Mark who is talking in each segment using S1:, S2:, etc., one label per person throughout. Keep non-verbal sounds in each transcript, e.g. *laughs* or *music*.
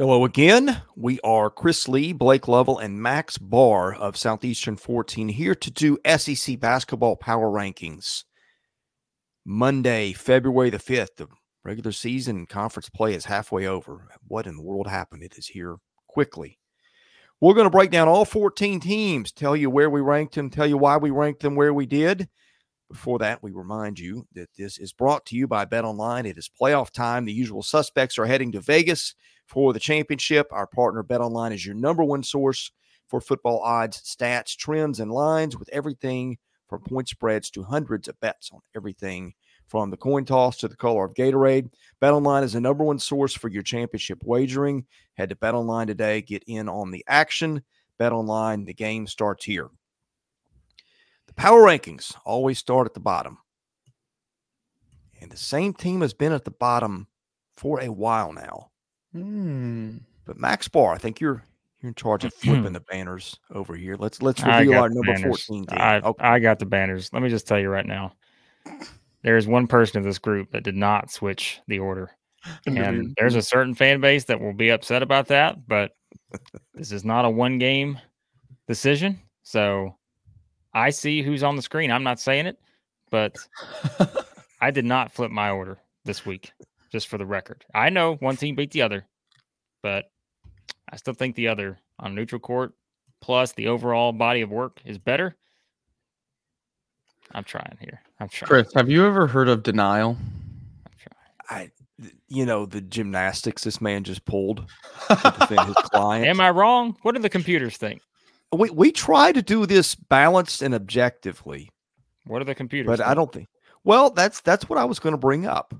S1: Hello again. We are Chris Lee, Blake Lovell, and Max Barr of Southeastern 14 here to do SEC basketball power rankings. Monday, February the 5th. The regular season conference play is halfway over. What in the world happened? It is here quickly. We're going to break down all 14 teams, tell you where we ranked them, tell you why we ranked them where we did. Before that, we remind you that this is brought to you by Bet Online. It is playoff time. The usual suspects are heading to Vegas for the championship. Our partner BetOnline is your number one source for football odds, stats, trends, and lines with everything from point spreads to hundreds of bets on everything from the coin toss to the color of Gatorade. BetOnline is the number one source for your championship wagering. Head to BetOnline today, get in on the action. BetOnline, the game starts here. The power rankings always start at the bottom. And the same team has been at the bottom for a while now.
S2: Mm.
S1: But Max Barr, I think you're you're in charge of flipping the banners over here. Let's let's reveal our number
S3: banners.
S1: 14 team.
S3: I,
S1: Okay.
S3: I got the banners. Let me just tell you right now. There's one person in this group that did not switch the order. *laughs* And there's a certain fan base that will be upset about that, but *laughs* this is not a one game decision. So I see who's on the screen. I'm not saying it, but *laughs* I did not flip my order this week, just for the record. I know one team beat the other, but I still think the other on neutral court plus the overall body of work is better. I'm trying here. I'm trying.
S2: Chris, have you ever heard of denial?
S3: I'm trying.
S1: I you know the gymnastics this man just pulled to defend his *laughs* client.
S3: Am I wrong? What do the computers think?
S1: we we try to do this balanced and objectively,
S3: What do the computers?
S1: but I don't think well that's that's what I was going to bring up.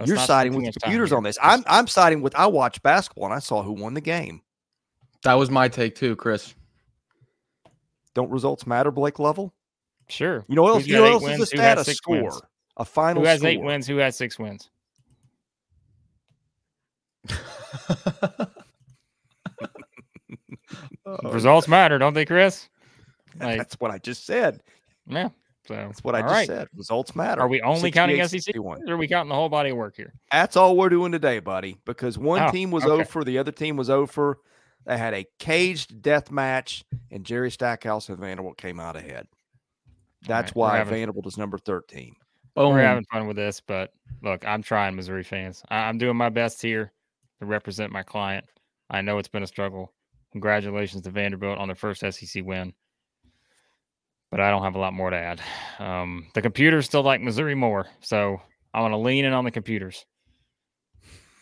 S3: Let's
S1: You're siding with the computers on this. I'm I'm siding with I watched basketball and I saw who won the game.
S2: That was my take too, Chris.
S1: Don't results matter, Blake Lovell?
S3: sure.
S1: You know what else? You know
S3: eight
S1: what else is
S3: wins?
S1: a
S3: Who
S1: stat? A
S3: six
S1: score,
S3: wins?
S1: a final
S3: Who has
S1: score.
S3: eight wins? Who has six wins? *laughs* Results matter, don't they, Chris? Like,
S1: That's what I just said.
S3: yeah. So
S1: That's what I just
S3: right.
S1: said. Results matter.
S3: Are we only counting
S1: 68,
S3: SEC? Or are we counting the whole body of work here?
S1: That's all we're doing today, buddy. Because one
S3: Oh,
S1: team was
S3: okay.
S1: over, the other team was over. They had a caged death match, and Jerry Stackhouse and Vanderbilt came out ahead. That's
S3: right,
S1: why
S3: having-
S1: Vanderbilt is number 13.
S2: Boom.
S3: We're having fun with this, but look, I'm trying, Missouri fans. I- I'm doing my best here to represent my client. I know it's been a struggle. Congratulations to Vanderbilt on their first SEC win, but I don't have a lot more to add. Um, the computers still like Missouri more, so I want to lean in on the computers.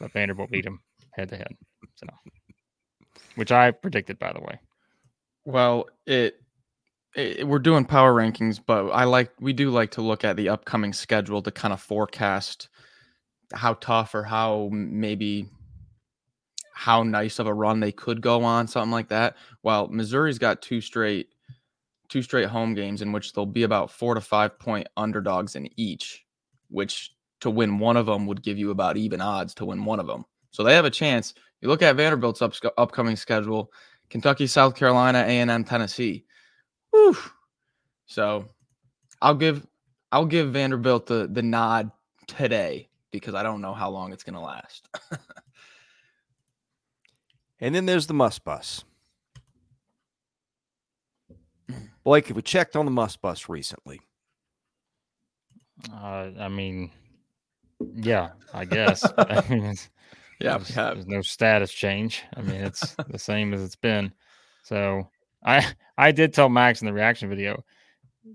S3: But Vanderbilt beat them head to head, so which I predicted, by the way.
S2: Well, it, it we're doing power rankings, but I like we do like to look at the upcoming schedule to kind of forecast how tough or how maybe how nice of a run they could go on, something like that. Well, Missouri's got two straight two straight home games in which they'll be about 4 to 5 point underdogs in each, which to win one of them would give you about even odds to win one of them. So they have a chance. You look at Vanderbilt's up, upcoming schedule, Kentucky, South Carolina, A&M, Tennessee. Whew. So I'll give I'll give Vanderbilt the the nod today because I don't know how long it's going to last. *laughs*
S1: And then there's the Muss Bus. Blake, have we checked on the Muss Bus recently?
S3: Uh, I mean, yeah, I guess. *laughs* I mean, it's,
S2: yeah,
S3: there's,
S2: have.
S3: there's no status change. I mean, it's *laughs* the same as it's been. So I I did tell Max in the reaction video,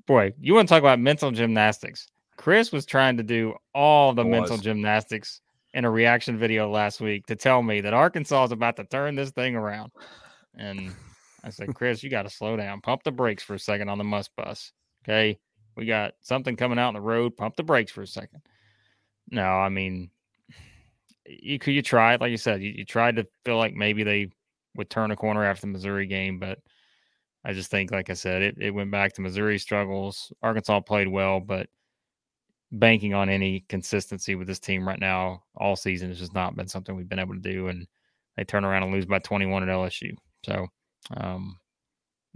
S3: boy, you want to talk about mental gymnastics. Chris was trying to do all the mental gymnastics in a reaction video last week to tell me that Arkansas is about to turn this thing around. And I said, Chris, you got to slow down. Pump the brakes for a second on the Muss Bus. Okay. We got something coming out on the road. Pump the brakes for a second. No, I mean, you could you tried, like you said, you, you tried to feel like maybe they would turn a corner after the Missouri game, but I just think, like I said, it, it went back to Missouri struggles. Arkansas played well, but banking on any consistency with this team right now all season has just not been something we've been able to do. And they turn around and lose by 21 at LSU. So um,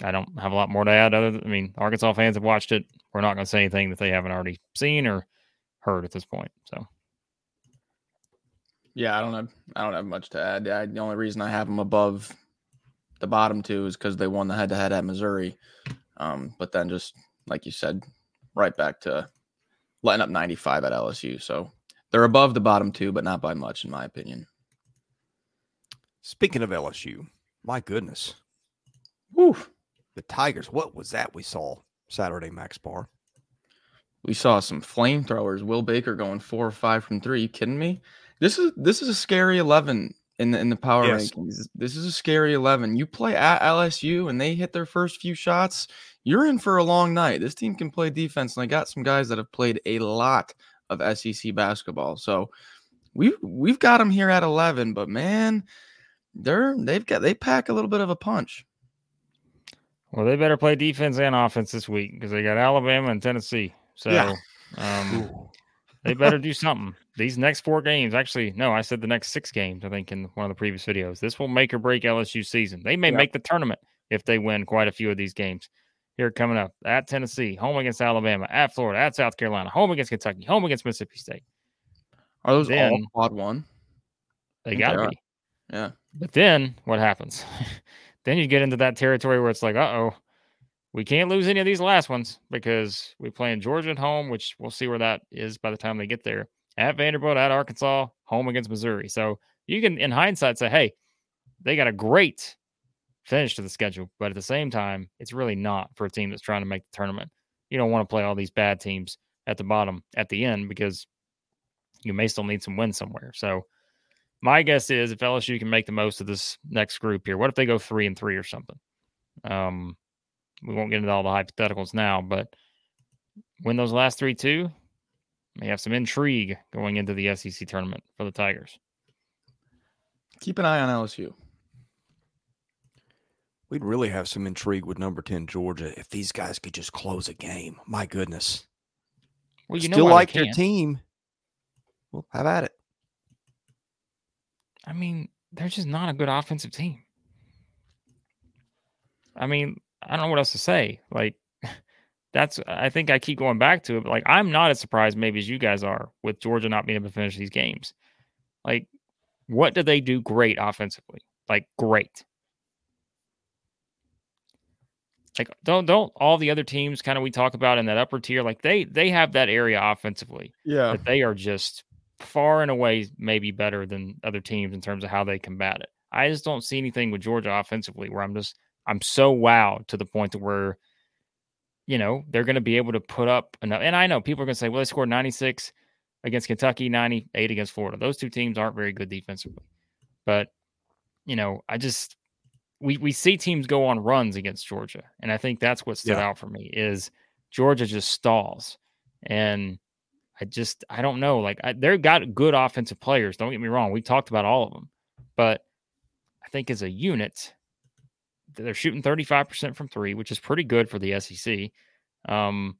S3: I don't have a lot more to add. Other than, I mean, Arkansas fans have watched it. We're not going to say anything that they haven't already seen or heard at this point. So
S2: Yeah, I don't have I don't have much to add. I, the only reason I have them above the bottom two is because they won the head to head at Missouri. Um, but then just like you said, right back to letting up 95 at LSU. So they're above the bottom two, but not by much, in my opinion.
S1: Speaking of LSU, my goodness.
S2: Woo.
S1: The Tigers, what was that we saw Saturday, Max Barr?
S2: We saw some flamethrowers. Will Baker going four or five from three. You kidding me? This is this is a scary eleven in the in the power yes. rankings. This is a scary eleven. You play at LSU and they hit their first few shots, you're in for a long night. This team can play defense, and I got some guys that have played a lot of SEC basketball. So we've we've got them here at eleven, but man, they're they've got they pack a little bit of a punch.
S3: Well, they better play defense and offense this week because they got Alabama and Tennessee. So yeah. um, they better do something. These next four games, actually, no, I said the next six games, I think, in one of the previous videos. This will make or break LSU season. They may make the tournament if they win quite a few of these games. Here coming up at Tennessee, home against Alabama, at Florida, at South Carolina, home against Kentucky, home against Mississippi State.
S2: Are those then, all quad one?
S3: They got to be.
S2: Yeah.
S3: But then what happens? *laughs* then you get into that territory where it's like, uh oh, we can't lose any of these last ones because we play in Georgia at home, which we'll see where that is by the time they get there. At Vanderbilt, at Arkansas, home against Missouri. So you can, in hindsight, say, hey, they got a great finish to the schedule, but at the same time, it's really not for a team that's trying to make the tournament. You don't want to play all these bad teams at the bottom at the end because you may still need some wins somewhere. So my guess is if LSU can make the most of this next group here, what if they go three and three or something? Um, we won't get into all the hypotheticals now, but win those last three two, may have some intrigue going into the SEC tournament for the Tigers.
S2: Keep an eye on LSU.
S1: We'd really have some intrigue with number 10 Georgia if these guys could just close a game. My goodness.
S3: Well, you
S1: still like your team. Well, have at it.
S3: I mean, they're just not a good offensive team. I mean, I don't know what else to say. Like, *laughs* that's, I think I keep going back to it, but like, I'm not as surprised maybe as you guys are with Georgia not being able to finish these games. Like, what do they do great offensively? Like, great. Like, don't don't all the other teams kind of we talk about in that upper tier, like they they have that area offensively.
S2: Yeah.
S3: But they are just far and away maybe better than other teams in terms of how they combat it. I just don't see anything with Georgia offensively where I'm just I'm so wowed to the point to where, you know, they're going to be able to put up enough. And I know people are going to say, well, they scored 96 against Kentucky, 98 against Florida. Those two teams aren't very good defensively. But, you know, I just we we see teams go on runs against Georgia, and I think that's what stood yeah. out for me is Georgia just stalls, and I just I don't know like I, they've got good offensive players. Don't get me wrong, we talked about all of them, but I think as a unit, they're shooting 35% from three, which is pretty good for the SEC. Um,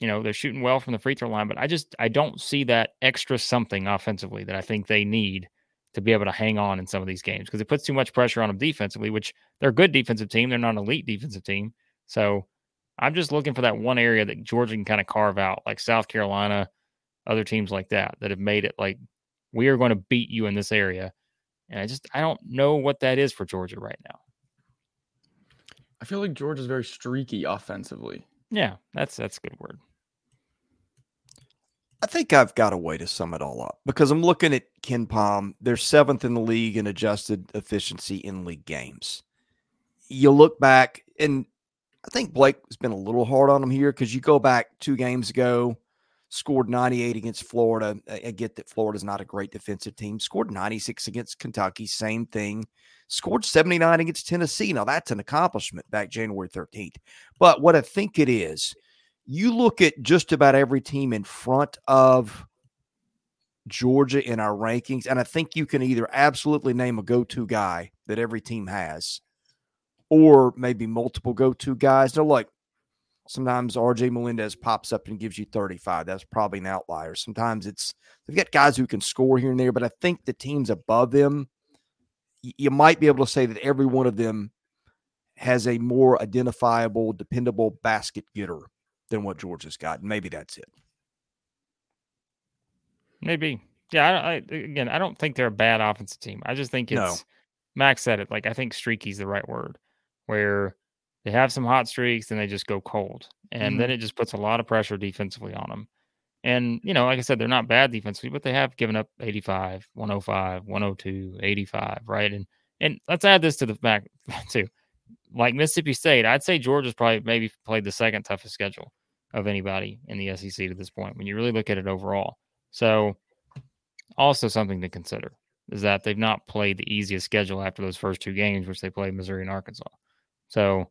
S3: you know, they're shooting well from the free throw line, but I just I don't see that extra something offensively that I think they need to be able to hang on in some of these games because it puts too much pressure on them defensively, which they're a good defensive team. They're not an elite defensive team. So I'm just looking for that one area that Georgia can kind of carve out, like South Carolina, other teams like that, that have made it like we are going to beat you in this area. And I just I don't know what that is for Georgia right now.
S2: I feel like Georgia's very streaky offensively.
S3: Yeah, that's that's a good word.
S1: I think I've got a way to sum it all up because I'm looking at KenPom. They're seventh in the league in adjusted efficiency in league games. You look back, and I think Blake has been a little hard on them here because you go back two games ago, scored 98 against Florida. I get that Florida's not a great defensive team. Scored 96 against Kentucky, same thing. Scored 79 against Tennessee. Now that's an accomplishment back January 13th. But what I think it is, you look at just about every team in front of Georgia in our rankings, and I think you can either absolutely name a go to guy that every team has, or maybe multiple go to guys. They're like, sometimes RJ Melendez pops up and gives you 35. That's probably an outlier. Sometimes it's they've got guys who can score here and there, but I think the teams above them, you might be able to say that every one of them has a more identifiable, dependable basket getter than what Georgia's got. Maybe that's it.
S3: Maybe. Yeah, I, I, again, I don't think they're a bad offensive team. I just think it's
S1: No.
S3: Max said it. Like I think streaky is the right word, where they have some hot streaks and they just go cold, and then mm-hmm. it just puts a lot of pressure defensively on them. And you know, like I said, they're not bad defensively, but they have given up 85, 105, 102, 85, right? And and let's add this to the fact *laughs* too. Like Mississippi State, I'd say Georgia's probably maybe played the second toughest schedule of anybody in the SEC to this point when you really look at it overall. So, also something to consider is that they've not played the easiest schedule after those first two games, which they played Missouri and Arkansas. So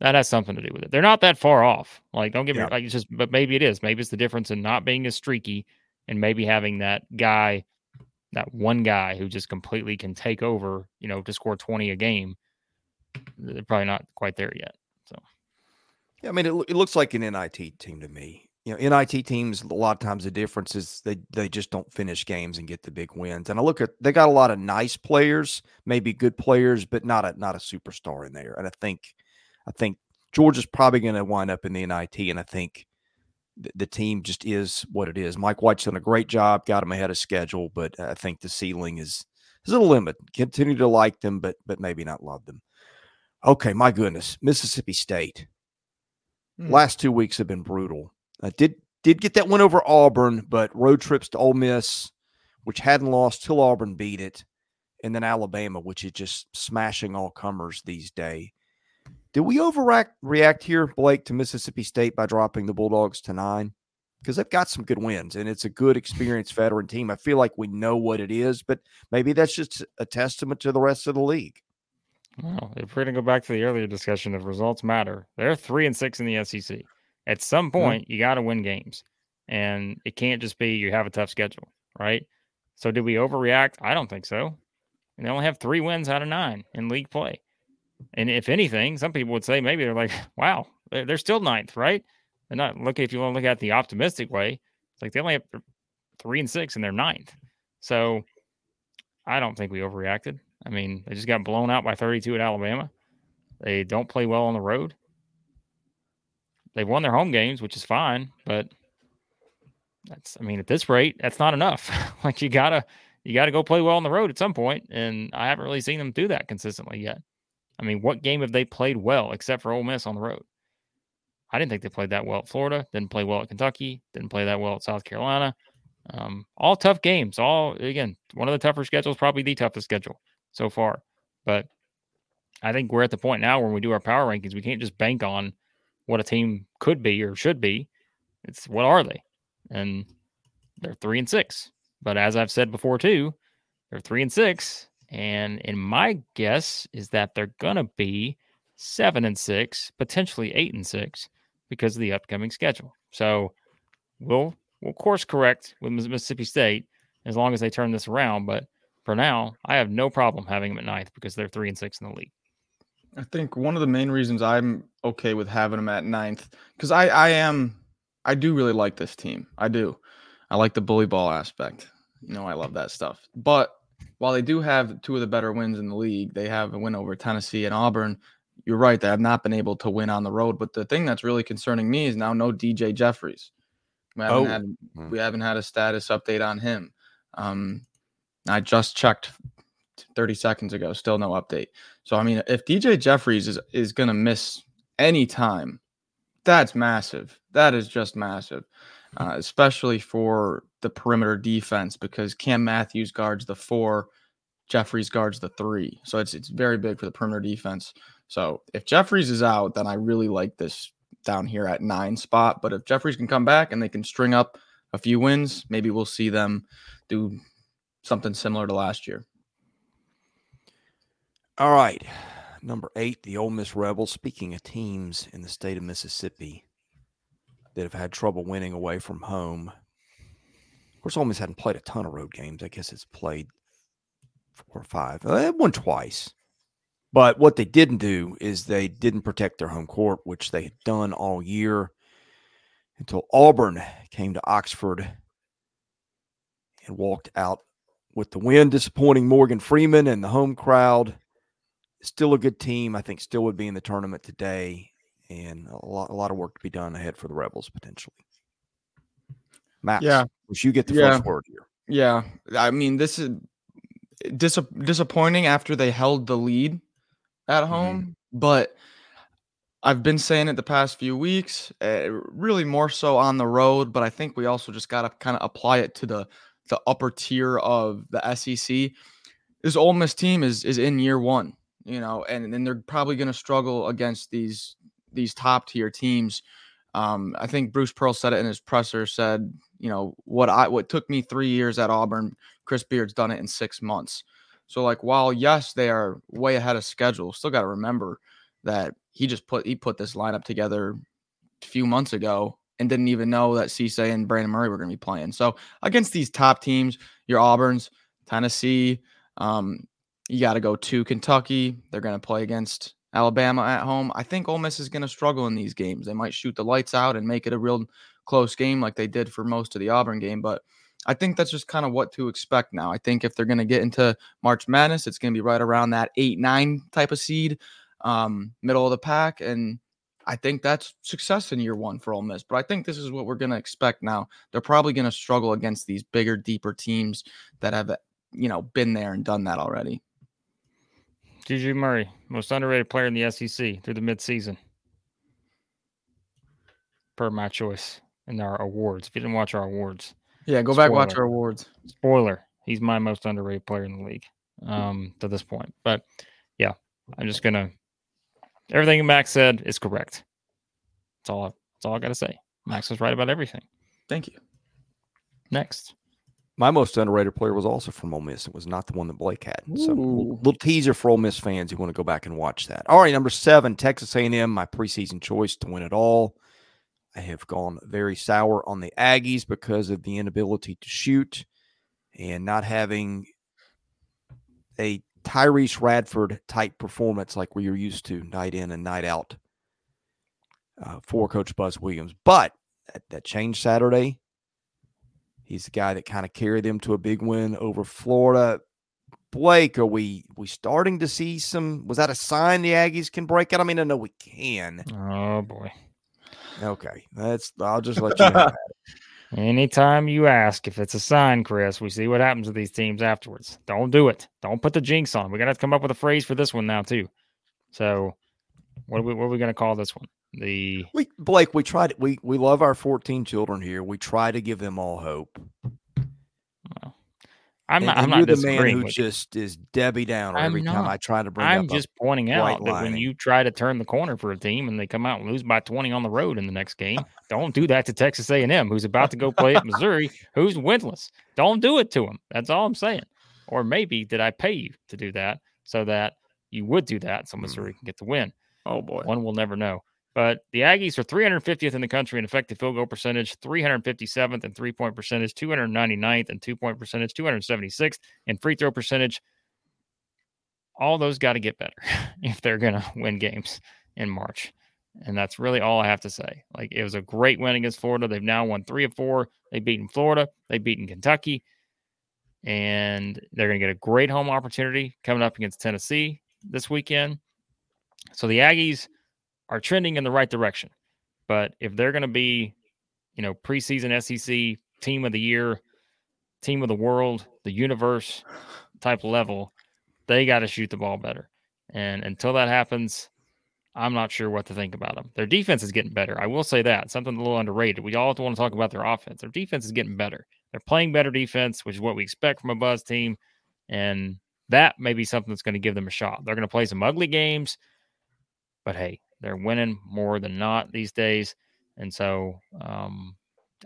S3: that has something to do with it. They're not that far off. Like, don't get me like it's just, but maybe it is. Maybe it's the difference in not being as streaky and maybe having that guy, that one guy who just completely can take over, you know, to score 20 a game. They're probably not quite there yet.
S1: So, yeah, I mean, it, it looks like an NIT team to me. You know, NIT teams a lot of times the difference is they they just don't finish games and get the big wins. And I look at they got a lot of nice players, maybe good players, but not a not a superstar in there. And I think I think Georgia's probably going to wind up in the NIT, and I think the, the team just is what it is. Mike White's done a great job, got them ahead of schedule, but I think the ceiling is is a limit. Continue to like them, but but maybe not love them. Okay, my goodness, Mississippi State
S2: Hmm.
S1: last two weeks have been brutal. Uh, did did get that win over Auburn, but road trips to Ole Miss, which hadn't lost till Auburn beat it, and then Alabama, which is just smashing all comers these days. Did we overreact react here, Blake, to Mississippi State by dropping the Bulldogs to nine? Because they've got some good wins, and it's a good, experienced veteran team. I feel like we know what it is, but maybe that's just a testament to the rest of the league.
S3: Well, if we're going to go back to the earlier discussion of results matter, they're three and six in the SEC. At some point, you got to win games, and it can't just be you have a tough schedule, right? So, did we overreact? I don't think so. And they only have three wins out of nine in league play. And if anything, some people would say maybe they're like, *laughs* wow, they're, still ninth, right? They're not looking, if you want to look at the optimistic way, it's like they only have three and six and they're ninth. So, I don't think we overreacted. I mean, they just got blown out by 32 at Alabama. They don't play well on the road. They've won their home games, which is fine, but that's I mean, at this rate, that's not enough. *laughs* like you gotta you gotta go play well on the road at some point, and I haven't really seen them do that consistently yet. I mean, what game have they played well except for Ole Miss on the road? I didn't think they played that well at Florida. Didn't play well at Kentucky. Didn't play that well at South Carolina. Um, all tough games. All again, one of the tougher schedules, probably the toughest schedule so far. But I think we're at the point now when we do our power rankings, we can't just bank on what a team could be or should be. It's what are they? And they're three and six. But as I've said before too, they're three and six. And in my guess is that they're gonna be seven and six, potentially eight and six, because of the upcoming schedule. So we'll we'll course correct with Mississippi State as long as they turn this around. But for now, I have no problem having them at ninth because they're three and six in the league.
S2: I think one of the main reasons I'm okay with having them at ninth, because I, I am, I do really like this team. I do. I like the bully ball aspect. You know, I love that stuff. But while they do have two of the better wins in the league, they have a win over Tennessee and Auburn. You're right. They have not been able to win on the road. But the thing that's really concerning me is now no DJ Jeffries. We haven't
S1: Oh.
S2: had
S1: Hmm.
S2: we haven't had a status update on him. Um, I just checked 30 seconds ago, still no update. So I mean, if DJ Jeffries is is gonna miss any time, that's massive. That is just massive, uh, especially for the perimeter defense because Cam Matthews guards the four, Jeffries guards the three. So it's it's very big for the perimeter defense. So if Jeffries is out, then I really like this down here at nine spot. But if Jeffries can come back and they can string up a few wins, maybe we'll see them do something similar to last year.
S1: All right. Number eight, the Ole Miss Rebels. Speaking of teams in the state of Mississippi that have had trouble winning away from home. Of course, Ole Miss hadn't played a ton of road games. I guess it's played four or five. Uh, They won twice. But what they didn't do is they didn't protect their home court, which they had done all year until Auburn came to Oxford and walked out with the win, disappointing Morgan Freeman and the home crowd still a good team. I think still would be in the tournament today, and a lot, a lot of work to be done ahead for the Rebels potentially. Max,
S2: Yeah.
S1: wish you get the
S2: Yeah.
S1: first word here.
S2: Yeah, I mean this is dis- disappointing after they held the lead at
S1: Mm-hmm.
S2: home, but I've been saying it the past few weeks, uh, really more so on the road, but I think we also just got to kind of apply it to the the upper tier of the SEC. This Ole Miss team is is in year one, you know, and then they're probably going to struggle against these these top tier teams. Um, I think Bruce Pearl said it in his presser. Said, you know, what I what took me three years at Auburn, Chris Beard's done it in six months. So like, while yes, they are way ahead of schedule, still got to remember that he just put he put this lineup together a few months ago and didn't even know that Cisse and Brandon Murray were going to be playing. So against these top teams, your Auburn's, Tennessee, um, you got to go to Kentucky. They're going to play against Alabama at home. I think Ole Miss is going to struggle in these games. They might shoot the lights out and make it a real close game like they did for most of the Auburn game, but I think that's just kind of what to expect now. I think if they're going to get into March Madness, it's going to be right around that 8-9 type of seed, um, middle of the pack and I think that's success in year one for Ole Miss. But I think this is what we're going to expect now. They're probably going to struggle against these bigger, deeper teams that have, you know, been there and done that already.
S3: Juju Murray, most underrated player in the SEC through the midseason, per my choice in our awards. If you didn't watch our awards,
S2: Yeah, go back watch our awards.
S3: spoiler, he's my most underrated player in the league um, to this point. But yeah, I'm just gonna everything Max said is correct. That's all. That's all I got to say. Max was right about everything.
S2: Thank you.
S3: Next,
S1: My most underrated player was also from Ole Miss. It was not the one that Blake had. So little, little teaser for Ole Miss fans who want to go back and watch that. All right, number seven, Texas A&M, my preseason choice to win it all. I have gone very sour on the Aggies because of the inability to shoot and not having a Tyrece Radford type performance like we are used to night in and night out uh, for Coach Buzz Williams. But that, that changed Saturday. He's the guy that kind of carried them to a big win over Florida. Blake, are we we starting to see some? Was that a sign the Aggies can break out? I mean, I know we can.
S3: oh boy.
S1: Okay, that's. I'll just let you know. *laughs*
S3: Anytime you ask if it's a sign, Chris, we see what happens to these teams afterwards. Don't do it. Don't put the jinx on. We got to come up with a phrase for this one now too. So, what are we what are we going to call this one? The
S1: We Blake, we tried. We we love our 14 children here. We try to give them all hope.
S3: I'm
S1: And-
S3: not.
S1: and
S3: I'm not
S1: the man who
S3: with you.
S1: just is Debbie Downer
S3: I'm
S1: every time. I try to bring
S3: I'm just pointing out that when you try to turn the corner for a team and they come out and lose by 20 on the road in the next game, don't do that to Texas A&M, who's about to go play at Missouri, who's winless. Don't do it to them. That's all I'm saying. Or maybe did I pay you to do that so that you would do that so. Missouri mm. can get the win?
S2: Oh boy.
S3: One will never know. But the Aggies are 350th in the country in effective field goal percentage, 357th in three point percentage, 299th in two point percentage, 276th in free throw percentage. All those got to get better *laughs* if they're going to win games in March. And that's really all I have to say. Like it was a great win against Florida. They've now won three of four. They've beaten Florida. They've beaten Kentucky. And they're going to get a great home opportunity coming up against Tennessee this weekend. So the Aggies are trending in the right direction. But if they're going to be, you know, preseason SEC team of the year, team of the world, the universe type level, they got to shoot the ball better. And until that happens, I'm not sure what to think about them. Their defense is getting better. I will say that something a little underrated. We all want to talk about their offense. Their defense is getting better. They're playing better defense, which is what we expect from a Buzz team. And that may be something that's going to give them a shot. They're going to play some ugly games, but hey, they're winning more than not these days. And so um,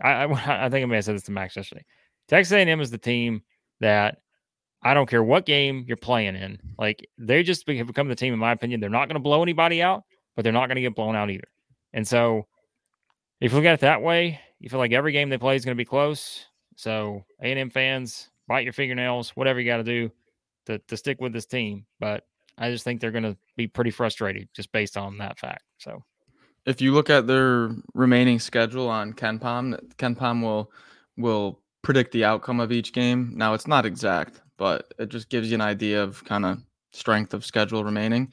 S3: I, I, *laughs* I think I may have said this to Max yesterday. Texas A&M is the team that I don't care what game you're playing in. Like they just have become the team, in my opinion. They're not going to blow anybody out, but they're not going to get blown out either. And so if you look at it that way, you feel like every game they play is going to be close. So A&M fans, bite your fingernails, whatever you got to do to, to stick with this team. But I just think they're going to be pretty frustrated just based on that fact. So
S2: if you look at their remaining schedule on KenPom, Ken Palm will will predict the outcome of each game. Now it's not exact, but it just gives you an idea of kind of strength of schedule remaining.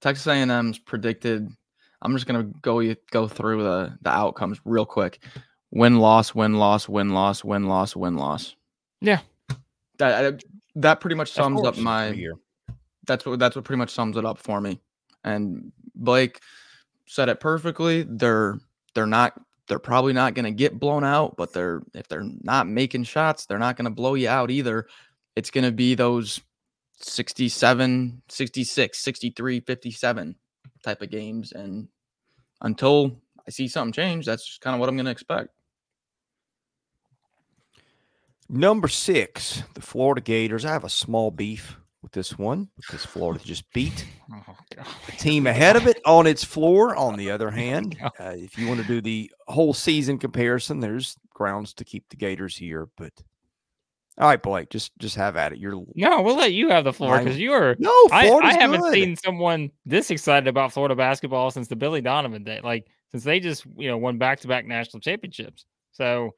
S2: Texas A&M's predicted. I'm just gonna go go through the the outcomes real quick. Win loss, win loss, win loss, win loss, win loss. Yeah, that that pretty much sums up my. That's what that's what pretty much sums it up for me. And Blake said it perfectly. They're they're not they're probably not going to get blown out, but they're if they're not making shots, they're not going to blow you out either. It's going to be those 67, 66, 63, 57 type of games and until I see something change, that's kind of what I'm going to expect.
S1: Number six, the Florida Gators. I have a small beef with this one because Florida just beat *laughs* oh, the team ahead of it on its floor. On the other *laughs* hand, uh, if you want to do the whole season comparison, there's grounds to keep the Gators here. But all right, Blake, just just have at it. You're
S3: no, we'll let you have the floor because you are
S1: no.
S3: I, I, haven't good. seen someone this excited about Florida basketball since the Billy Donovan day. Like since they just you know won back to back national championships. So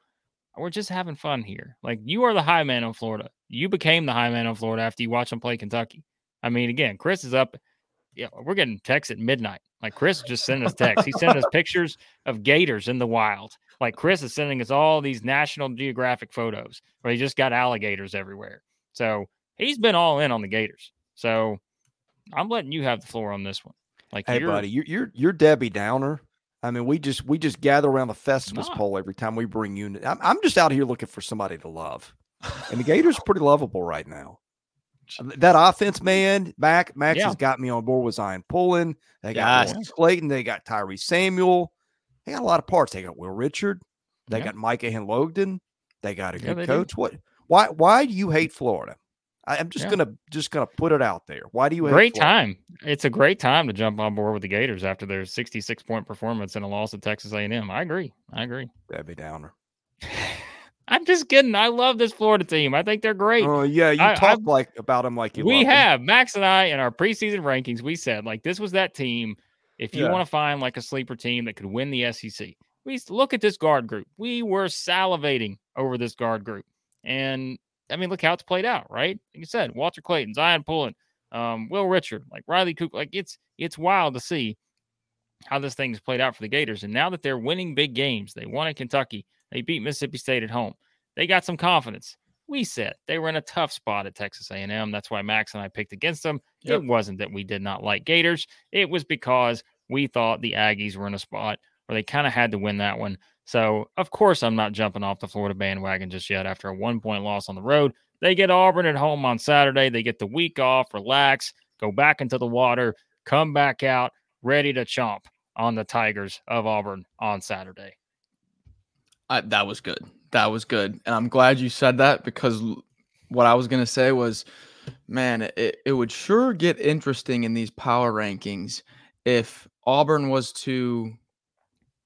S3: we're just having fun here. Like you are the high man on Florida. You became the high man on Florida after you watch them play Kentucky. I mean, again, Chris is up. Yeah, we're getting texts at midnight. Like Chris just sent us texts. He sent us *laughs* pictures of gators in the wild. Like Chris is sending us all these National Geographic photos where he just got alligators everywhere. So he's been all in on the Gators. So I'm letting you have the floor on this one. Like,
S1: hey,
S3: you're,
S1: buddy, you're, you're you're Debbie Downer. I mean, we just we just gather around the Festivus pole every time we bring you. I'm, I'm just out here looking for somebody to love, and the Gators are pretty lovable right now. That offense, man, Mac Max yeah. has got me on board with Zyon Pullin. They got yes. Clayton. They got Tyrese Samuel. They got a lot of parts. They got Will Richard. They yeah. got Micah and Henlogden. They got a good yeah, coach. Do. What? Why? Why do you hate Florida? I, am just gonna just gonna put it out there. Why do you?
S3: Great time. It's a great time to jump on board with the Gators after their 66 point performance and a loss to Texas A&M. I agree. I agree.
S1: Debbie Downer.
S3: I'm just kidding. I love this Florida team. I think they're great.
S1: Oh yeah, you I, talk I, like about them like you.
S3: We have them. Max and I in our preseason rankings. We said like this was that team. If you yeah. want to find like a sleeper team that could win the SEC, we look at this guard group. We were salivating over this guard group, and I mean, look how it's played out, right? Like you said, Walter Clayton, Zyon Pullin, um, Will Richard, like Riley Cook, like it's it's wild to see how this thing's played out for the Gators. And now that they're winning big games, they won at Kentucky, they beat Mississippi State at home, they got some confidence. We said they were in a tough spot at Texas A&M. That's why Max and I picked against them. Yep. It wasn't that we did not like Gators. It was because we thought the Aggies were in a spot where they kind of had to win that one. So, of course, I'm not jumping off the Florida bandwagon just yet after a one point loss on the road. They get Auburn at home on Saturday. They get the week off, relax, go back into the water, come back out, ready to chomp on the Tigers of Auburn on Saturday.
S2: Uh, that was good. That was good. And I'm glad you said that because what I was going to say was, man, it, it would sure get interesting in these power rankings if Auburn was to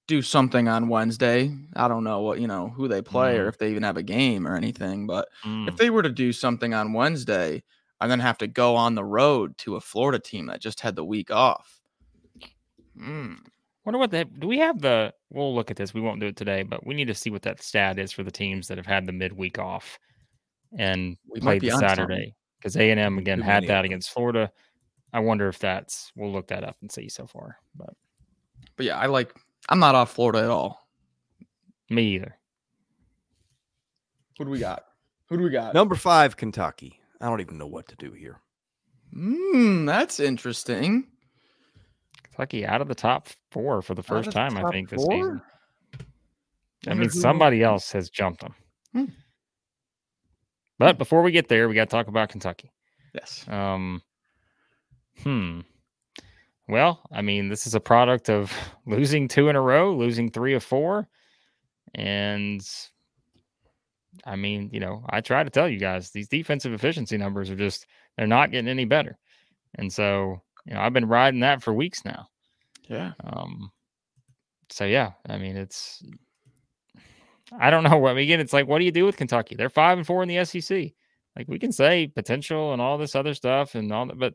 S2: do something on Wednesday. I don't know what, you know, who they play mm. or if they even have a game or anything, but mm. if they were to do something on Wednesday, I'm going to have to go on the road to a Florida team that just had the week off.
S3: Mm. Wonder what that do we have the we'll look at this. We won't do it today, but we need to see what that stat is for the teams that have had the midweek off and we played the Saturday because A and M again had that against Florida. I wonder if that's we'll look that up and see so far. But
S2: but yeah, I like I'm not off Florida at all.
S3: Me either.
S2: Who do we got? Who do we got?
S1: Number five, Kentucky. I don't even know what to do here.
S2: Hmm, that's interesting.
S3: Kentucky out of the top four for the first time, I think, this four? season. I mean, somebody else has jumped them. Hmm. But before we get there, we got to talk about Kentucky.
S2: Yes.
S3: Um. Hmm. Well, I mean, this is a product of *laughs* losing two in a row, losing three of four. And I mean, you know, I try to tell you guys these defensive efficiency numbers are just, they're not getting any better. And so, you know, I've been riding that for weeks now.
S2: Yeah.
S3: Um, so yeah, I mean, it's, I don't *laughs* know what, I mean, again, it's like, what do you do with Kentucky? They're five and four in the SEC. Like we can say potential and all this other stuff and all that, but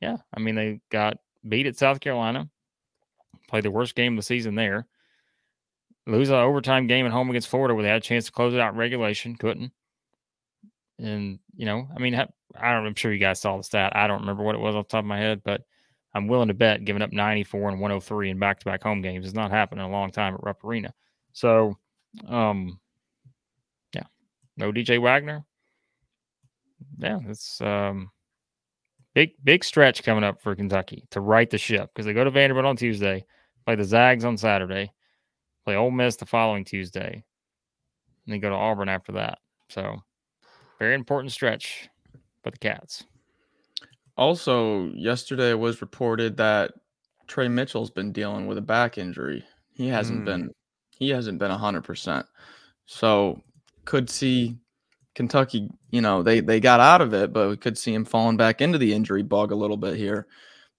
S3: yeah, I mean, they got beat at South Carolina, play the worst game of the season there, lose an overtime game at home against Florida where they had a chance to close it out in regulation, couldn't. And, you know, I mean, I I'm sure you guys saw the stat. I don't remember what it was off the top of my head, but I'm willing to bet giving up 94 and 103 in back to back home games has not happened in a long time at Rupp Arena. So, um, yeah, no DJ Wagner. Yeah, it's um big big stretch coming up for Kentucky to right the ship because they go to Vanderbilt on Tuesday, play the Zags on Saturday, play Ole Miss the following Tuesday, and then go to Auburn after that. So very important stretch for the Cats.
S2: Also, yesterday it was reported that Tre Mitchell's been dealing with a back injury. He hasn't
S1: Mm.
S2: been he hasn't been hundred percent. So could see Kentucky, you know, they they got out of it, but we could see him falling back into the injury bug a little bit here,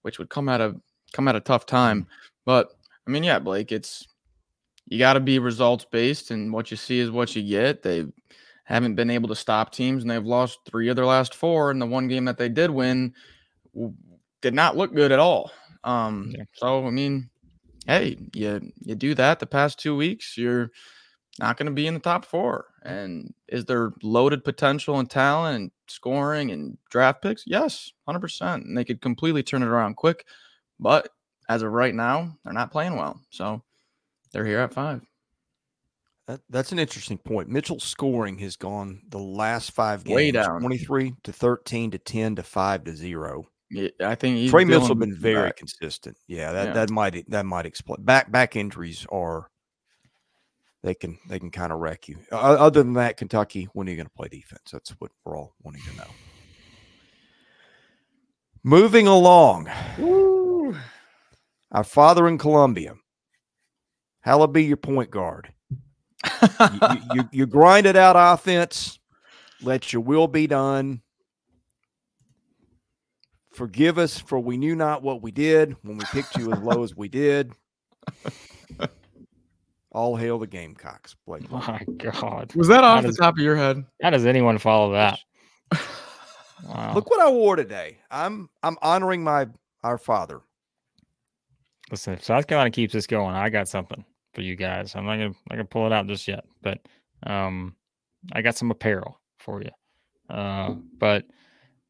S2: which would come at a come at a tough time. But I mean, yeah, Blake, it's you got to be results based, and what you see is what you get. They haven't been able to stop teams, and they've lost three of their last four. And the one game that they did win w- did not look good at all. Um,
S3: Yeah.
S2: so I mean, hey, you you do that the past two weeks, you're not going to be in the top four. And is there loaded potential and talent and scoring and draft picks? Yes, hundred percent. And they could completely turn it around quick. But as of right now, they're not playing well. So they're here at five.
S1: That, that's an interesting point. Mitchell's scoring has gone the last five games
S2: Way down.
S1: 23 to 13 to 10 to 5 to 0.
S2: Yeah, I think he's
S1: Tre Mitchell
S2: dealing
S1: been very
S2: back.
S1: consistent. Yeah, that,
S2: Yeah.
S1: that might that might explain back back injuries are they can they can kind of wreck you. Other than that, Kentucky, when are you going to play defense? That's what we're all wanting to know. Moving along,
S2: Woo.
S1: our father in Columbia. Be your point guard? You, you, you, you grind it out offense. Let your will be done. Forgive us for we knew not what we did when we picked you as low as we did. All hail the Gamecocks, Blake. *laughs*
S3: My God.
S2: Was that off
S3: How
S2: the
S3: does-
S2: top of your head?
S3: How does anyone follow that? *laughs* Wow.
S1: Look what I wore today. I'm I'm honoring my our father.
S3: Listen, if South Carolina keeps this going, I got something for you guys. I'm not gonna not gonna pull it out just yet, but um, I got some apparel for you. Uh, but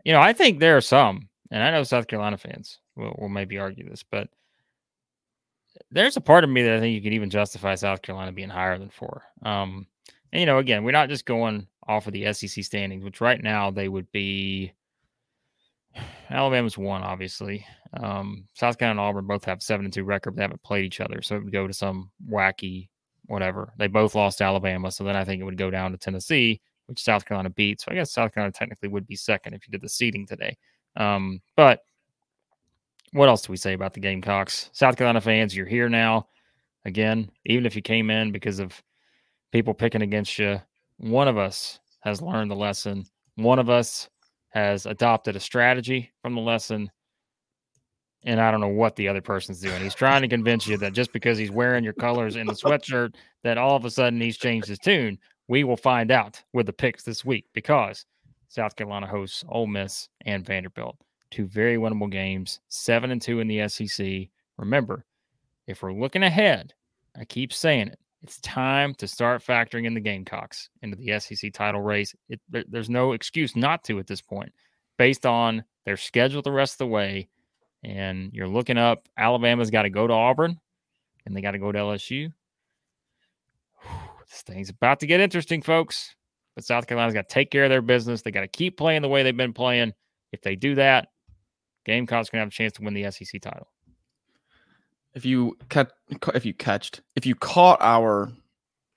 S3: you know, I think there are some, and I know South Carolina fans will, will maybe argue this, but there's a part of me that I think you could even justify South Carolina being higher than four. Um, and you know, again, we're not just going off of the SEC standings, which right now they would be. Alabama's one, obviously. Um, South Carolina and Auburn both have seven and two record. But they haven't played each other, so it would go to some wacky whatever. They both lost Alabama, so then I think it would go down to Tennessee, which South Carolina beat. So I guess South Carolina technically would be second if you did the seeding today. Um, but what else do we say about the Gamecocks? South Carolina fans, you're here now. Again, even if you came in because of people picking against you, one of us has learned the lesson. One of us has adopted a strategy from the lesson. And I don't know what the other person's doing. He's trying to convince you that just because he's wearing your colors in the sweatshirt, that all of a sudden he's changed his tune. We will find out with the picks this week because South Carolina hosts Ole Miss and Vanderbilt. Two very winnable games, seven and two in the SEC. Remember, if we're looking ahead, I keep saying it. It's time to start factoring in the Gamecocks into the SEC title race. It, there- there's no excuse not to at this point, based on their schedule the rest of the way. And you're looking up, Alabama's got to go to Auburn and they got to go to LSU. This thing's about to get interesting, folks. But South Carolina's got to take care of their business. They got to keep playing the way they've been playing. If they do that, Gamecocks going to have a chance to win the SEC title.
S2: If you catch if you catched if you caught our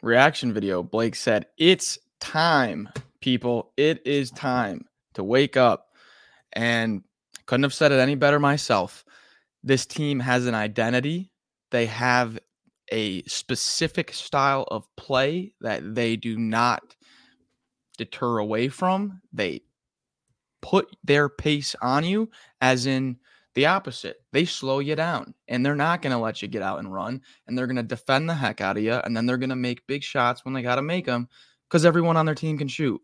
S2: reaction video blake said it's time people. It is time to wake up. And couldn't have said it any better myself. This team has an identity. They have a specific style of play that they do not deter away from. They put their pace on you as in the opposite. They slow you down and they're not going to let you get out and run and they're going to defend the heck out of you and then they're going to make big shots when they got to make them because everyone on their team can shoot.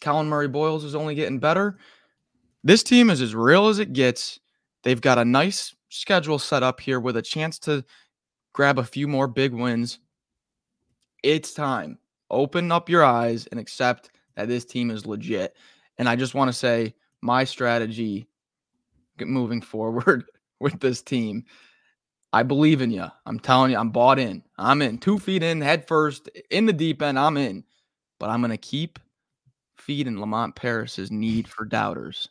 S2: Collin Murray Boyles is only getting better. This team is as real as it gets. They've got a nice schedule set up here with a chance to grab a few more big wins. It's time. Open up your eyes and accept that this team is legit. And I just want to say my strategy moving forward *laughs* with this team. I believe in you. I'm telling you, I'm bought in. I'm in. Two feet in, head first, in the deep end. I'm in. but I'm gonna keep feeding Lamont Paris's need for doubters.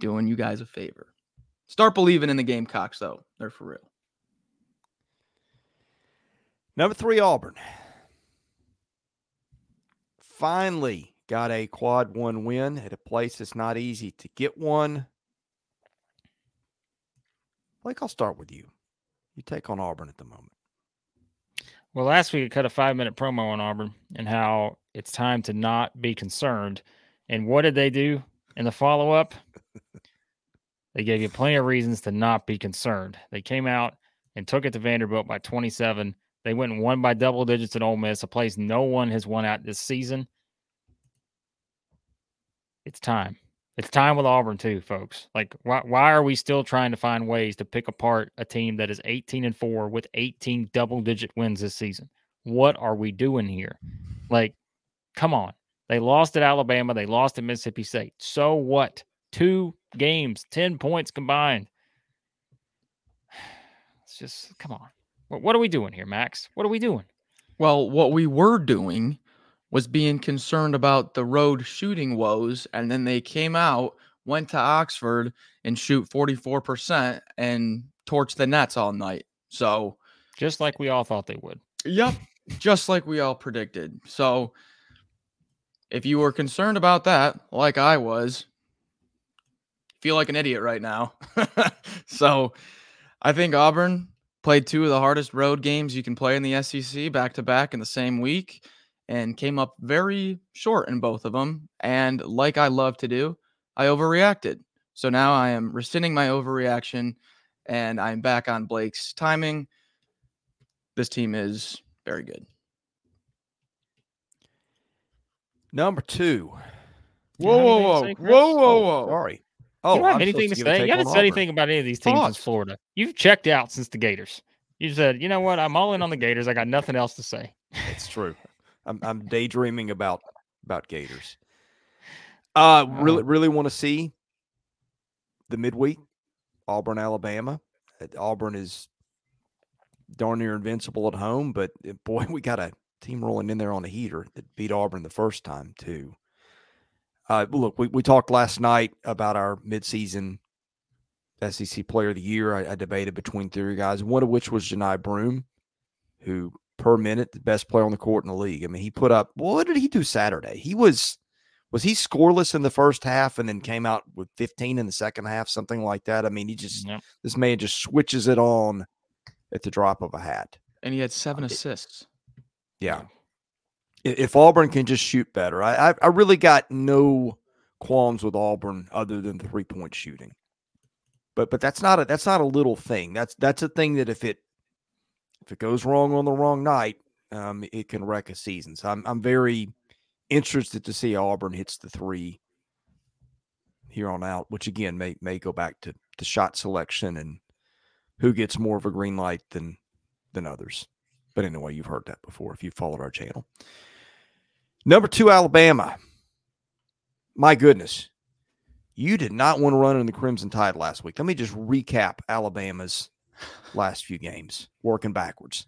S2: Doing you guys a favor. Start believing in the Gamecocks, though. They're for real.
S1: Number three, Auburn. Finally got a quad one win at a place that's not easy to get one. Blake, I'll start with you. You take on Auburn at the moment.
S3: Well, last week I cut a five minute promo on Auburn and how it's time to not be concerned. And what did they do in the follow up? they gave you plenty of reasons to not be concerned. They came out and took it to Vanderbilt by 27. They went and won by double digits at Ole Miss, a place no one has won at this season. It's time. It's time with Auburn too, folks. Like, why why are we still trying to find ways to pick apart a team that is 18 and four with 18 double digit wins this season? What are we doing here? Like, come on. They lost at Alabama. They lost at Mississippi State. So what? Two games, 10 points combined. *sighs* It's just, come on. What, what are we doing here, Max? What are we doing?
S2: Well, what we were doing was being concerned about the road shooting woes. And then they came out, went to Oxford and shoot 44% and torch the nets all night. So,
S3: just like we all thought they would.
S2: Yep. just like we all predicted. So, if you were concerned about that, like I was, feel like an idiot right now. *laughs* so, I think Auburn played two of the hardest road games you can play in the SEC back to back in the same week and came up very short in both of them. And like I love to do, I overreacted. So now I am rescinding my overreaction and I'm back on Blake's timing. This team is very good.
S1: Number two.
S2: Whoa, whoa, whoa, whoa, whoa, whoa.
S1: Sorry.
S3: Oh, you don't have anything to, to say. You haven't said anything about any of these teams Pause. in Florida. You've checked out since the Gators. You said, you know what? I'm all in on the Gators. I got nothing else to say.
S1: It's true. *laughs* I'm, I'm daydreaming about about Gators. Uh, really, really want to see the midweek Auburn, Alabama. Auburn is darn near invincible at home, but eh, boy, *laughs* we got a team rolling in there on a heater that beat Auburn the first time too. Uh, look, we, we talked last night about our midseason SEC Player of the Year. I, I debated between three guys, one of which was Johni Broome, who per minute, the best player on the court in the league. I mean, he put up what did he do Saturday? He was was he scoreless in the first half and then came out with 15 in the second half, something like that. I mean, he just yep. this man just switches it on at the drop of a hat.
S2: And he had uh, seven assists.
S1: Yeah. If Auburn can just shoot better, I, I, I really got no qualms with Auburn other than the three point shooting. But but that's not a that's not a little thing. That's that's a thing that if it if it goes wrong on the wrong night, um, it can wreck a season. So I'm I'm very interested to see Auburn hits the three here on out, which again may may go back to the shot selection and who gets more of a green light than than others. But anyway, you've heard that before if you've followed our channel. Number two, Alabama. My goodness, you did not want to run in the Crimson Tide last week. Let me just recap Alabama's last few games, working backwards.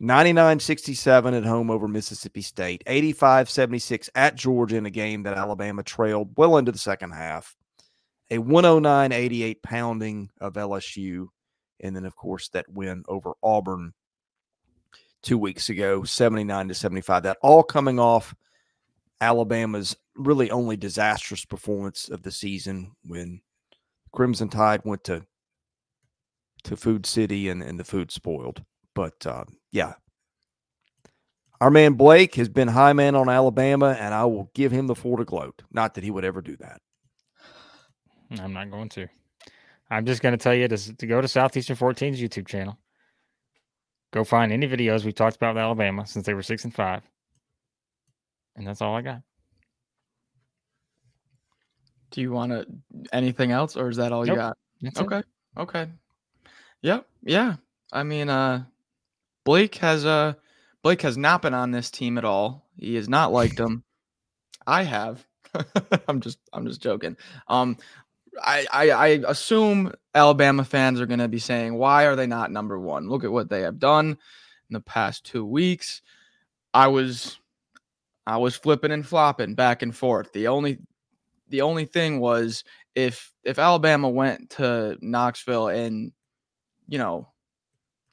S1: 99 67 at home over Mississippi State, 85 76 at Georgia in a game that Alabama trailed well into the second half, a 109 88 pounding of LSU, and then, of course, that win over Auburn two weeks ago, 79 to 75. That all coming off Alabama's really only disastrous performance of the season when Crimson Tide went to to Food City and, and the food spoiled. But uh, yeah, our man Blake has been high man on Alabama, and I will give him the floor to gloat. Not that he would ever do that.
S3: I'm not going to. I'm just going to tell you to, to go to Southeastern 14's YouTube channel. Go find any videos we've talked about with Alabama since they were six and five. And that's all I got.
S2: Do you want to anything else, or is that all nope. you got? That's okay. It. Okay. Yep. Yeah. I mean, uh, Blake has uh Blake has not been on this team at all. He has not liked *laughs* them. I have. *laughs* I'm just I'm just joking. Um, I, I I assume Alabama fans are going to be saying, why are they not number one? Look at what they have done in the past two weeks. I was I was flipping and flopping back and forth. The only the only thing was if if Alabama went to Knoxville and you know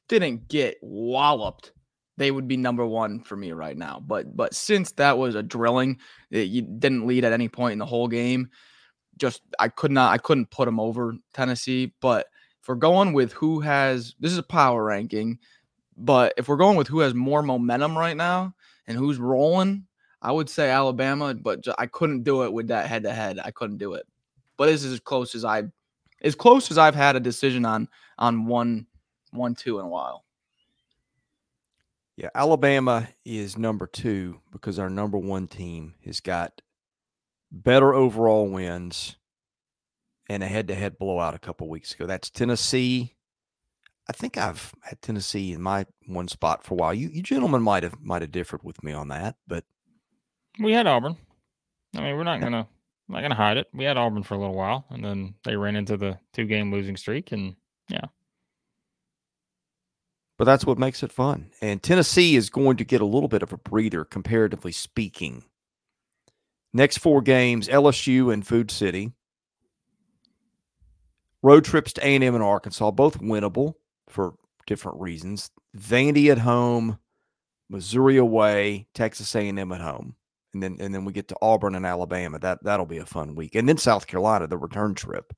S2: didn't get walloped, they would be number one for me right now. But but since that was a drilling, you didn't lead at any point in the whole game. Just I could not I couldn't put them over Tennessee. But if we're going with who has this is a power ranking, but if we're going with who has more momentum right now and who's rolling, I would say Alabama. But I couldn't do it with that head to head. I couldn't do it. But this is as close as I as close as I've had a decision on on one one two in a while.
S1: Yeah, Alabama is number two because our number one team has got better overall wins and a head to head blowout a couple weeks ago. That's Tennessee. I think I've had Tennessee in my one spot for a while. You you gentlemen might have might have differed with me on that, but
S3: we had Auburn. I mean, we're not gonna I'm not gonna hide it. We had Auburn for a little while, and then they ran into the two game losing streak, and yeah,
S1: but that's what makes it fun. And Tennessee is going to get a little bit of a breather, comparatively speaking. Next four games: LSU and Food City. Road trips to A&M and Arkansas, both winnable for different reasons. Vandy at home, Missouri away, Texas A&M at home, and then and then we get to Auburn and Alabama. That that'll be a fun week, and then South Carolina, the return trip.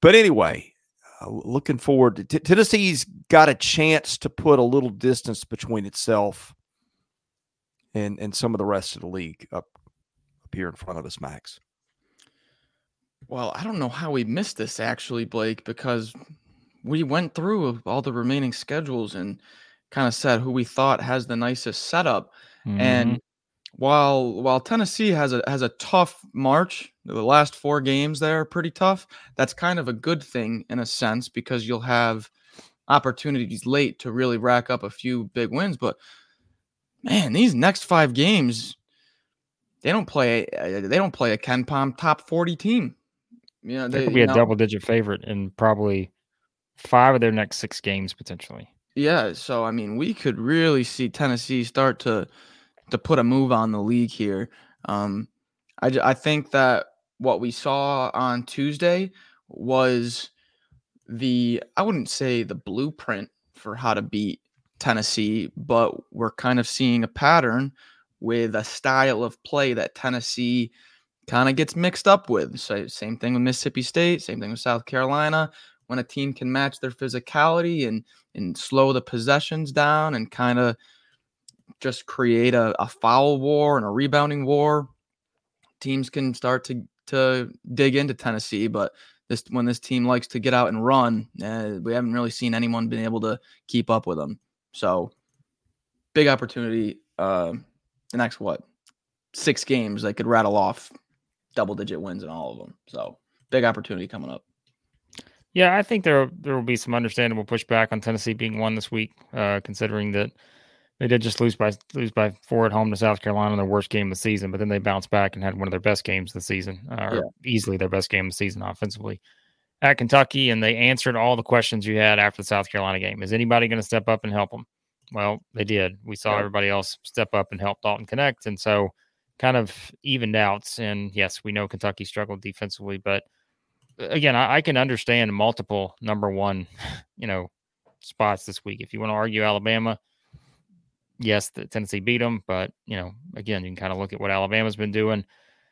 S1: But anyway, uh, looking forward. To, Tennessee's got a chance to put a little distance between itself and and some of the rest of the league up up here in front of us, Max.
S2: Well, I don't know how we missed this actually, Blake, because we went through all the remaining schedules and kind of said who we thought has the nicest setup. Mm-hmm. And while while Tennessee has a has a tough March, the last four games there are pretty tough. That's kind of a good thing in a sense because you'll have opportunities late to really rack up a few big wins. But man, these next five games, they don't play they don't play a KenPom top forty team.
S3: You know, they, they could be a know, double digit favorite in probably five of their next six games potentially.
S2: Yeah, so I mean, we could really see Tennessee start to to put a move on the league here. Um, I, I think that what we saw on Tuesday was the, I wouldn't say the blueprint for how to beat Tennessee, but we're kind of seeing a pattern with a style of play that Tennessee kind of gets mixed up with. So same thing with Mississippi State, same thing with South Carolina. When a team can match their physicality and and slow the possessions down and kind of just create a, a foul war and a rebounding war, teams can start to to dig into Tennessee. But this when this team likes to get out and run, uh, we haven't really seen anyone been able to keep up with them. So big opportunity. Uh, the next what six games they could rattle off double digit wins in all of them. So big opportunity coming up.
S3: Yeah, I think there there will be some understandable pushback on Tennessee being one this week, uh, considering that they did just lose by lose by four at home to South Carolina, in their worst game of the season. But then they bounced back and had one of their best games of the season, uh, or yeah. easily their best game of the season offensively at Kentucky. And they answered all the questions you had after the South Carolina game. Is anybody going to step up and help them? Well, they did. We saw yeah. everybody else step up and help Dalton Knecht, and so kind of evened out. And yes, we know Kentucky struggled defensively, but uh, again, I, I can understand multiple number one, *laughs* you know, spots this week. If you want to argue Alabama yes, the Tennessee beat them, but you know, again, you can kind of look at what Alabama's been doing.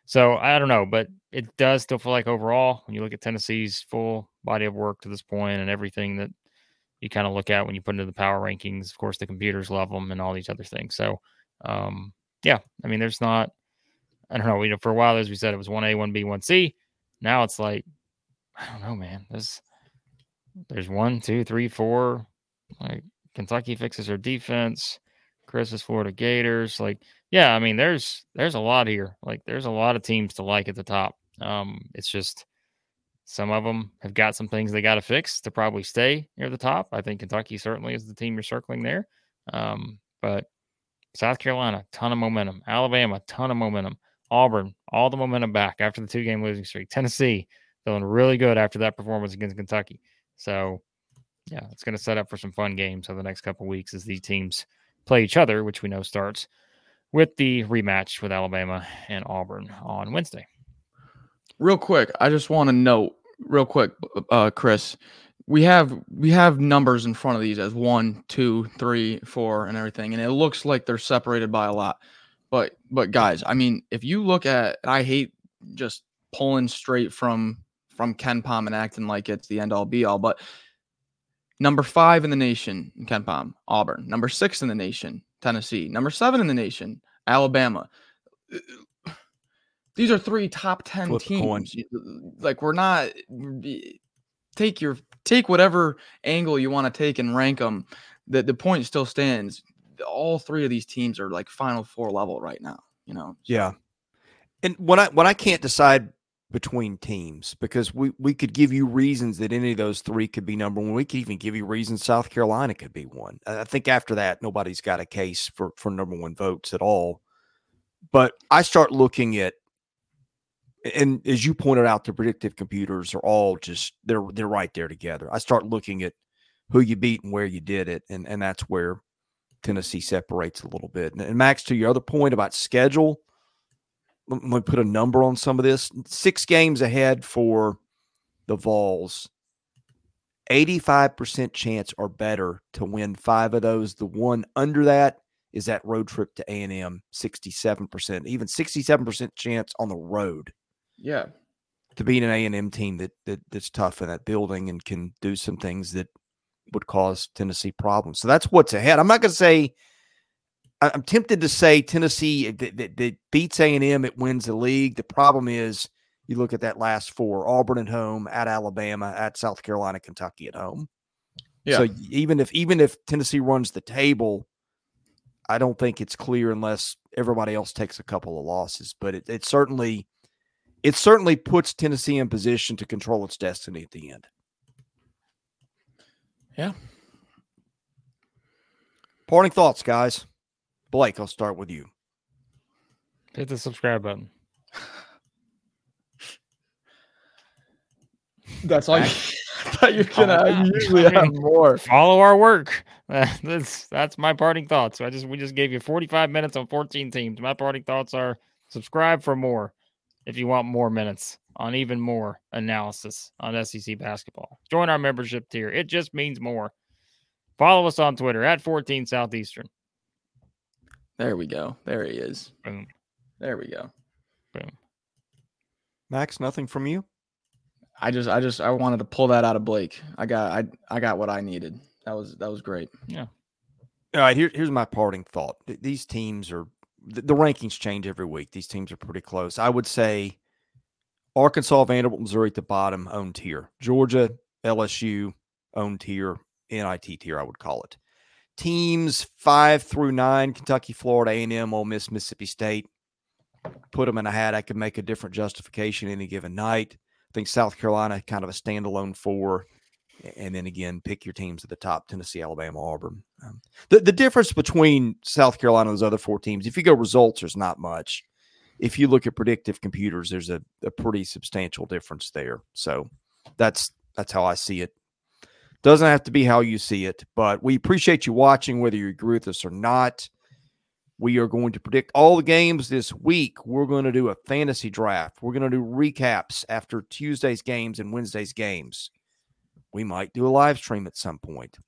S3: So I don't know, but it does still feel like overall, when you look at Tennessee's full body of work to this point and everything that you kind of look at when you put into the power rankings, of course, the computers love them and all these other things. So, um, yeah, I mean, there's not, I don't know, you know, for a while, as we said, it was 1A, 1B, 1C. Now it's like, I don't know, man. There's, there's one, two, three, four. Like Kentucky fixes their defense. Chris's Florida Gators. Like, yeah, I mean, there's there's a lot here. Like, there's a lot of teams to like at the top. Um, it's just some of them have got some things they got to fix to probably stay near the top. I think Kentucky certainly is the team you're circling there. Um, but South Carolina, ton of momentum. Alabama, ton of momentum. Auburn, all the momentum back after the two game losing streak. Tennessee, feeling really good after that performance against Kentucky. So, yeah, it's going to set up for some fun games over the next couple weeks as these teams play each other, which we know starts with the rematch with Alabama and Auburn on Wednesday.
S2: Real quick, I just want to note, real quick, uh, Chris, we have we have numbers in front of these as one, two, three, four, and everything, and it looks like they're separated by a lot. But but guys, I mean, if you look at, I hate just pulling straight from from KenPom and acting like it's the end all be all, but number five in the nation, KenPom, Auburn. Number six in the nation, Tennessee. Number seven in the nation, Alabama. *sighs* These are three top ten Flip teams. Like we're not take your take whatever angle you want to take and rank them. The the point still stands. All three of these teams are like Final Four level right now. You know.
S1: So. Yeah. And when I when I can't decide between teams because we we could give you reasons that any of those three could be number one. We could even give you reasons South Carolina could be one. I think after that, nobody's got a case for for number one votes at all. But I start looking at and as you pointed out, the predictive computers are all just they're they're right there together. I start looking at who you beat and where you did it, and and that's where Tennessee separates a little bit. And, and Max, to your other point about schedule, let me put a number on some of this. Six games ahead for the Vols. 85% chance or better to win five of those. The one under that is that road trip to A&M, 67%, even 67% chance on the road.
S2: Yeah.
S1: To beat an A&M team that, that that's tough in that building and can do some things that would cause Tennessee problems. So that's what's ahead. I'm not going to say I'm tempted to say Tennessee eh, that, that, that beats A&M, it wins the league. The problem is you look at that last four, Auburn at home, at Alabama, at South Carolina, Kentucky at home. Yeah. So even if even if Tennessee runs the table, I don't think it's clear unless everybody else takes a couple of losses. But it, it certainly – it certainly puts Tennessee in position to control its destiny at the end.
S2: Yeah.
S1: Parting thoughts, guys. Blake, I'll start with you.
S3: Hit the subscribe button. *laughs*
S2: That's all. *laughs* I thought you can. Uh, usually *laughs* have more.
S3: Follow our work. that's that's my parting thoughts. I just we just gave you 45 minutes on 14 teams. My parting thoughts are subscribe for more if you want more minutes on even more analysis on SEC basketball. Join our membership tier. It just means more. Follow us on Twitter at 14 Southeastern.
S2: There we go. There he is.
S3: Boom.
S2: There we go.
S3: Boom.
S1: Max, nothing from you?
S2: I just I just I wanted to pull that out of Blake. I got I I got what I needed. That was that was great.
S3: Yeah.
S1: All right, here, here's my parting thought. These teams are the, the rankings change every week. These teams are pretty close. I would say Arkansas, Vanderbilt, Missouri at the bottom, own tier. Georgia, LSU, own tier, NIT tier, I would call it. Teams five through nine, Kentucky, Florida, A&M, Ole Miss, Mississippi State. Put them in a hat. I could make a different justification any given night. I think South Carolina, kind of a standalone four and then again pick your teams at the top tennessee alabama auburn um, the, the difference between south carolina and those other four teams if you go results there's not much if you look at predictive computers there's a, a pretty substantial difference there so that's that's how i see it doesn't have to be how you see it but we appreciate you watching whether you agree with us or not we are going to predict all the games this week. We're going to do a fantasy draft. We're going to do recaps after Tuesday's games and Wednesday's games we might do a live stream at some point.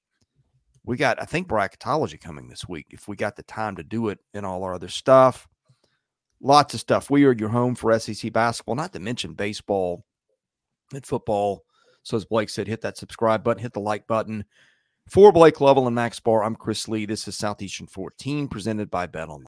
S1: We got, I think, bracketology coming this week if we got the time to do it and all our other stuff. Lots of stuff. We are your home for SEC basketball, not to mention baseball and football. So, as Blake said, hit that subscribe button, hit the like button. For Blake Lovell and Max Barr, I'm Chris Lee. This is Southeastern 14 presented by BetOnline.